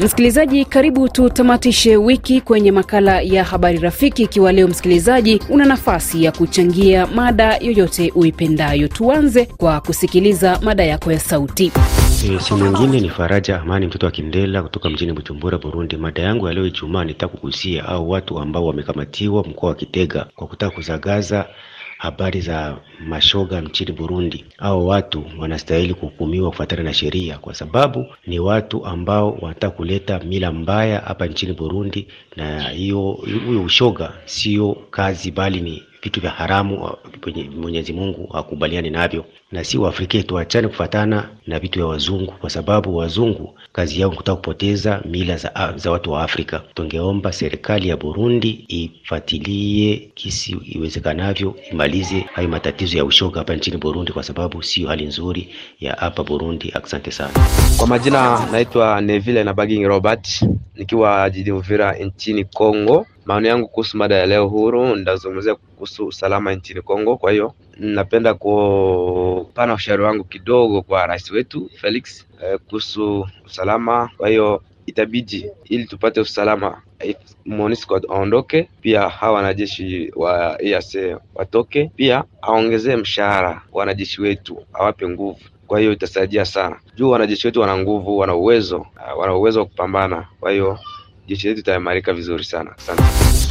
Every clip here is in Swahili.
Msikilizaji, karibu tutamatishe wiki kwenye makala ya habari rafiki. Ikiwa leo msikilizaji, una nafasi ya kuchangia mada yoyote uipendayo, tuanze kwa kusikiliza mada yako ya sauti. E, si mwingine ni Faraja Amani mtoto wa Kindela kutoka mjini Bujumbura, Burundi. Mada yangu ya leo Ijumaa nitaka kugusia au watu ambao wamekamatiwa mkoa wa Kitega kwa kutaka kuzagaza habari za mashoga nchini Burundi. Hao watu wanastahili kuhukumiwa kufuatana na sheria, kwa sababu ni watu ambao wanataka kuleta mila mbaya hapa nchini Burundi, na hiyo huyo ushoga sio kazi, bali ni vitu vya haramu. Mwenyezi Mungu hakubaliani navyo, na si Waafrika tuachane kufatana na vitu vya wazungu, kwa sababu wazungu kazi yao kutaka kupoteza mila za, za watu wa Afrika. Tungeomba serikali ya Burundi ifuatilie kisi iwezekanavyo, imalize hayo matatizo ya ushoga hapa nchini Burundi, kwa sababu sio hali nzuri ya hapa Burundi. Asante sana. Kwa majina naitwa Neville na Baging Robert nikiwa jijini Uvira nchini Kongo. Maoni yangu kuhusu mada ya leo huru, nitazungumzia kuhusu usalama nchini Kongo. Kwa hiyo napenda kupana ushauri wangu kidogo kwa rais wetu Felix eh, kuhusu usalama. Kwa hiyo itabidi ili tupate usalama MONUSCO aondoke, pia hawa wanajeshi wa EAC watoke, pia aongezee mshahara wanajeshi wetu, awape nguvu. Kwa hiyo itasaidia sana juu wanajeshi wetu wana nguvu, wana uwezo, wana uwezo wa kupambana. Kwa hiyo jeshi letu itaimarika vizuri sana. Asante.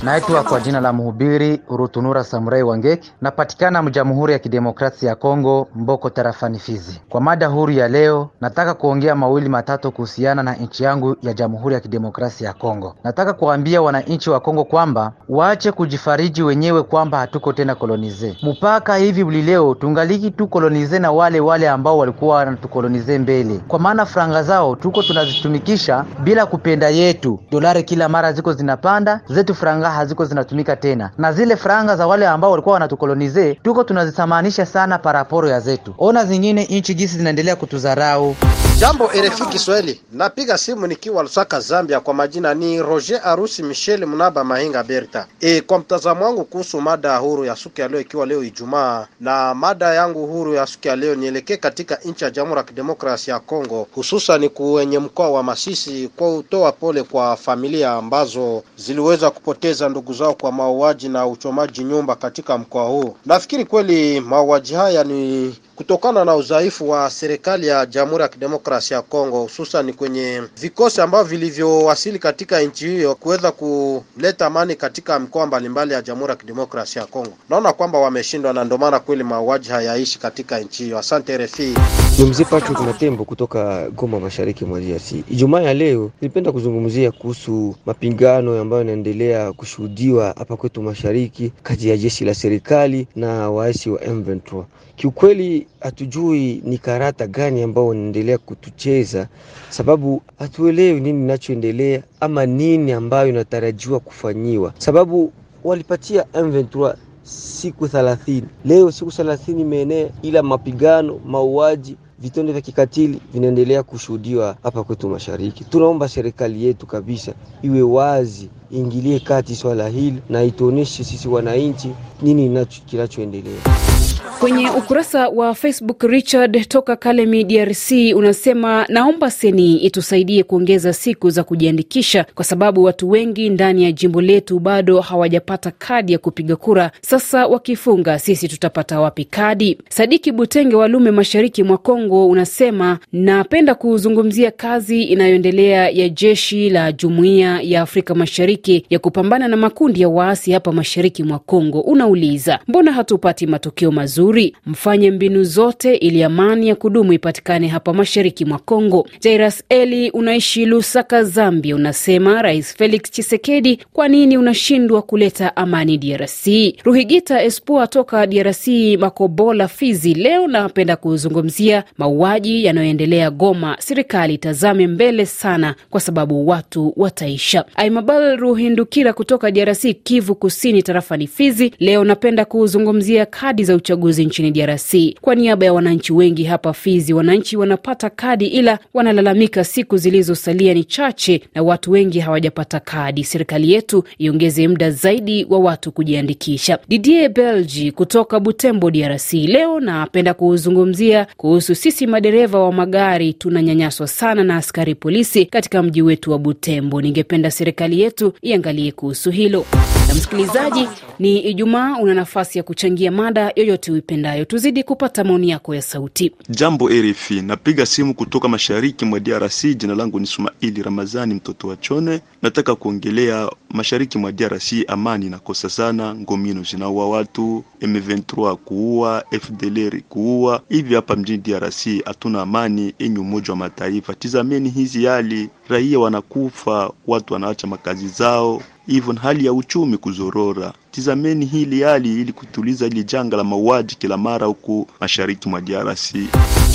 Naitwa kwa jina la mhubiri Urutunura Samurai Wangeki, napatikana Jamhuri ya Kidemokrasia ya Kongo, Mboko tarafani Fizi. Kwa mada huru ya leo, nataka kuongea mawili matatu kuhusiana na nchi yangu ya Jamhuri ya Kidemokrasia ya Kongo. Nataka kuambia wananchi wa Kongo kwamba waache kujifariji wenyewe kwamba hatuko tena kolonize. Mpaka hivi leo tungaliki tu kolonize na wale wale ambao walikuwa wanatukolonize mbele, kwa maana franga zao tuko tunazitumikisha bila kupenda yetu. Dolari kila mara ziko zinapanda, zetu franga haziko zinatumika tena, na zile franga za wale ambao walikuwa wanatukolonize tuko tunazithamanisha sana paraporo ya zetu. Ona zingine nchi jinsi zinaendelea kutudharau. Jambo RFI Kiswahili, napiga simu nikiwa Lusaka, Zambia. Kwa majina ni Roger Arusi Michel Mnaba Mahinga Berta. E, kwa mtazamo wangu kuhusu mada huru ya siku ya leo, ikiwa leo Ijumaa, na mada yangu huru ya siku ya leo nielekee katika nchi ya Jamhuri ya Kidemokrasia ya Kongo, hususan kwenye mkoa wa Masisi, kwa utoa pole kwa familia ambazo ziliweza kupoteza ndugu zao kwa mauaji na uchomaji nyumba katika mkoa huu. Nafikiri kweli mauaji haya ni kutokana na udhaifu wa serikali ya Jamhuri ya Kidemokrasia ya Kongo, hususan kwenye vikosi ambavyo vilivyowasili katika nchi hiyo kuweza kuleta amani katika mikoa mbalimbali ya Jamhuri ya Kidemokrasia ya Kongo. Naona kwamba wameshindwa, na ndio maana kweli mauaji hayaishi katika nchi hiyo. Asante RFI. Ni mzee Patrick Matembo kutoka Goma, mashariki mwa DRC. Ijumaa ya leo nilipenda kuzungumzia kuhusu mapigano ambayo yanaendelea kushuhudiwa hapa kwetu mashariki kati ya jeshi la serikali na waasi wa M23. Kiukweli hatujui ni karata gani ambao wanaendelea kutucheza, sababu hatuelewi nini inachoendelea ama nini ambayo inatarajiwa kufanyiwa, sababu walipatia M23 siku thelathini. Leo siku thelathini imeenea, ila mapigano, mauaji vitendo vya kikatili vinaendelea kushuhudiwa hapa kwetu mashariki. Tunaomba serikali yetu kabisa iwe wazi, ingilie kati swala hili na ituoneshe sisi wananchi nini kinachoendelea. Kwenye ukurasa wa Facebook, Richard toka Kalemi, DRC, unasema naomba seni itusaidie kuongeza siku za kujiandikisha kwa sababu watu wengi ndani ya jimbo letu bado hawajapata kadi ya kupiga kura. Sasa wakifunga, sisi tutapata wapi kadi? Sadiki Butenge wa Lume, mashariki mwa Kongo, unasema napenda kuzungumzia kazi inayoendelea ya jeshi la Jumuiya ya Afrika Mashariki ya kupambana na makundi ya waasi hapa mashariki mwa Kongo. Unauliza, mbona hatupati matokeo mazuri? Mfanye mbinu zote ili amani ya kudumu ipatikane hapa mashariki mwa Kongo. Jairas Eli, unaishi Lusaka, Zambia, unasema Rais Felix Chisekedi, kwa nini unashindwa kuleta amani DRC? Ruhigita Espua toka DRC, Makobola, Fizi, leo napenda kuzungumzia mauaji yanayoendelea Goma. Serikali itazame mbele sana, kwa sababu watu wataisha. Aimabal Ruhindukira kutoka DRC, Kivu Kusini, tarafa ni Fizi, leo napenda kuzungumzia kadi za uchaguzi uchaguzi nchini DRC. Kwa niaba ya wananchi wengi hapa Fizi, wananchi wanapata kadi, ila wanalalamika siku zilizosalia ni chache na watu wengi hawajapata kadi. Serikali yetu iongeze muda zaidi wa watu kujiandikisha. Didier Belgi kutoka Butembo, DRC. Leo napenda kuzungumzia kuhusu sisi madereva wa magari tunanyanyaswa sana na askari polisi katika mji wetu wa Butembo. Ningependa serikali yetu iangalie kuhusu hilo. Msikilizaji, ni Ijumaa, una nafasi ya kuchangia mada yoyote uipendayo. Tuzidi kupata maoni yako ya sauti. Jambo RFI, napiga simu kutoka mashariki mwa DRC. Jina langu ni Sumaili Ramazani, mtoto wa Chone. Nataka kuongelea mashariki mwa DRC, amani inakosa sana, ngomino zinaua watu, M23 kuua, FDLR kuua. Hivi hapa mjini DRC hatuna amani enye Umoja wa Mataifa. Tizameni hizi hali, raia wanakufa, watu wanaacha makazi zao hivyo hali ya uchumi kuzorora. Tizameni hili hali ili kutuliza hili janga la mauaji kila mara huku mashariki mwa DRC.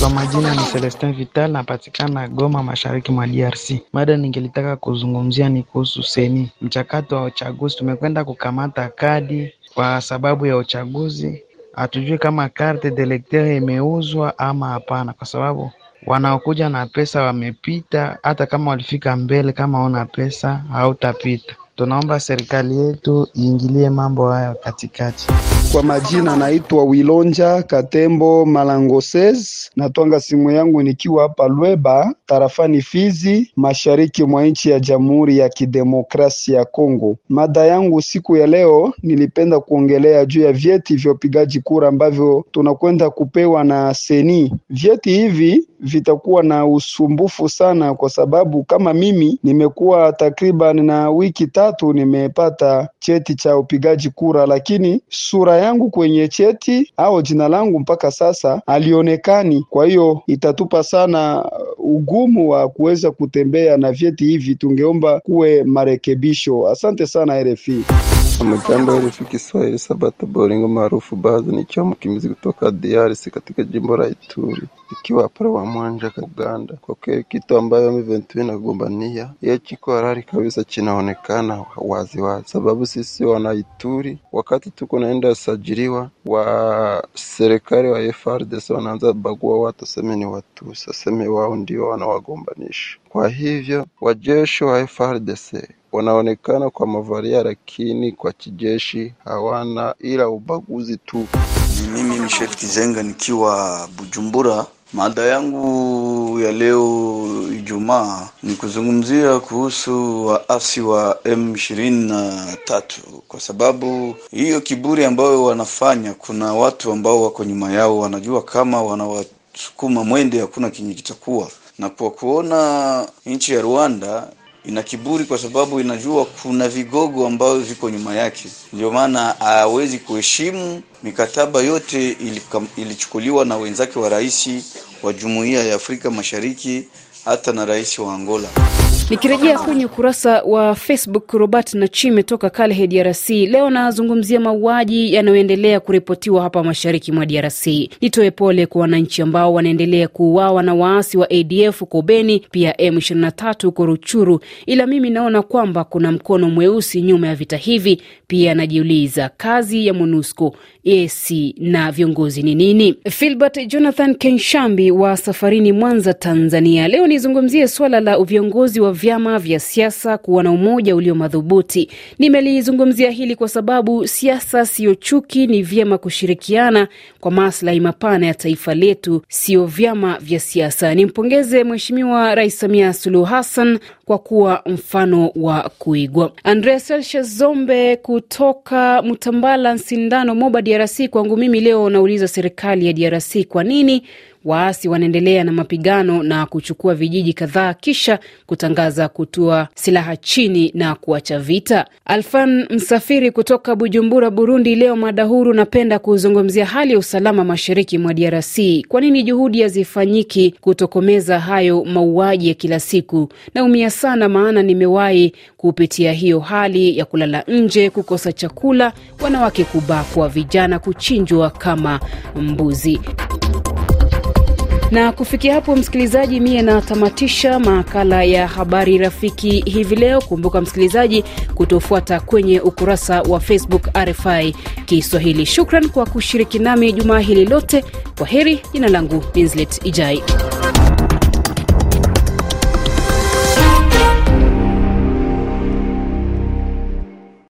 Kwa majina ni Celestin Vital, napatikana Goma, mashariki mwa DRC. Mada ningelitaka kuzungumzia ni kuhusu seni, mchakato wa uchaguzi. Tumekwenda kukamata kadi kwa sababu ya uchaguzi, hatujui kama carte d'electeur imeuzwa ama hapana, kwa sababu wanaokuja na pesa wamepita. Hata kama walifika mbele, kama una pesa hautapita. Tunaomba serikali yetu iingilie mambo hayo katikati. Kwa majina naitwa Wilonja Katembo Malangoses, natwanga simu yangu nikiwa hapa Lweba tarafani Fizi, mashariki mwa nchi ya Jamhuri ya Kidemokrasia ya Kongo. Mada yangu siku ya leo, nilipenda kuongelea juu ya vyeti vya upigaji kura ambavyo tunakwenda kupewa na seni. Vyeti hivi vitakuwa na usumbufu sana, kwa sababu kama mimi nimekuwa takriban na wiki tatu nimepata cheti cha upigaji kura, lakini sura yangu kwenye cheti au jina langu mpaka sasa alionekani. Kwa hiyo itatupa sana ugumu wa kuweza kutembea na vyeti hivi, tungeomba kuwe marekebisho. Asante sana RFI. Amajambo RFI Kiswahili, Sabato Boringo maarufu Bazo, nikiwa mkimbizi kutoka DRC katika jimbo la Ituri, ikiwa pale wa Mwanja Uganda. Kwa kweli kitu ambayo M23 inagombania yeye chiko harari kabisa, chinaonekana wazi wazi, sababu sisi wana Ituri wakati tuko naenda sajiliwa wa serikali wa FARDC wanaanza bagua watu, seme ni watu saseme wao ndio wanawagombanisha. Kwa hivyo wajeshi wa FARDC wanaonekana kwa mavaria lakini kwa kijeshi hawana, ila ubaguzi tu. Ni mimi Michel Kizenga nikiwa Bujumbura. Mada yangu ya leo Ijumaa ni kuzungumzia kuhusu waasi wa M23 kwa sababu hiyo kiburi ambayo wanafanya, kuna watu ambao wako nyuma yao wanajua kama wanawasukuma mwende, hakuna kinyi kitakuwa na kwa kuona nchi ya Rwanda ina kiburi kwa sababu inajua kuna vigogo ambavyo viko nyuma yake, ndio maana hawezi kuheshimu mikataba yote ilichukuliwa na wenzake wa rais wa Jumuiya ya Afrika Mashariki hata na rais wa Angola. Nikirejea kwenye ukurasa wa Facebook, Robert Nachime toka Kalehe, DRC. Leo nazungumzia mauaji yanayoendelea kuripotiwa hapa mashariki mwa DRC. Nitoe pole kwa wananchi ambao wanaendelea kuuawa na waasi wa ADF huko Beni, pia M23 huko Ruchuru, ila mimi naona kwamba kuna mkono mweusi nyuma ya vita hivi. Pia najiuliza kazi ya MONUSCO, EAC na viongozi ni nini? Filbert Jonathan Kenshambi wa safarini Mwanza, Tanzania. Leo nizungumzie swala la viongozi wa vyama vya siasa kuwa na umoja ulio madhubuti. Nimelizungumzia hili kwa sababu siasa siyo chuki, ni vyema kushirikiana kwa maslahi mapana ya taifa letu, sio vyama vya siasa. Nimpongeze Mheshimiwa Rais Samia Suluhu Hassan kwa kuwa mfano wa kuigwa. Andrea Celsius Zombe kutoka Mtambala, Sindano, Moba, DRC. Kwangu mimi leo nauliza serikali ya DRC kwa nini waasi wanaendelea na mapigano na kuchukua vijiji kadhaa kisha kutangaza kutua silaha chini na kuacha vita. Alfan Msafiri kutoka Bujumbura, Burundi. Leo mada huru, napenda kuzungumzia hali ya usalama mashariki mwa DRC. Kwa nini juhudi hazifanyiki kutokomeza hayo mauaji ya kila siku? Naumia sana, maana nimewahi kupitia hiyo hali ya kulala nje, kukosa chakula, wanawake kubakwa, vijana kuchinjwa kama mbuzi. Na kufikia hapo, msikilizaji, mie natamatisha makala ya habari rafiki hivi leo. Kumbuka msikilizaji, kutofuata kwenye ukurasa wa Facebook RFI Kiswahili. Shukran kwa kushiriki nami jumaa hili lote. Kwa heri, jina langu Minslet Ijai.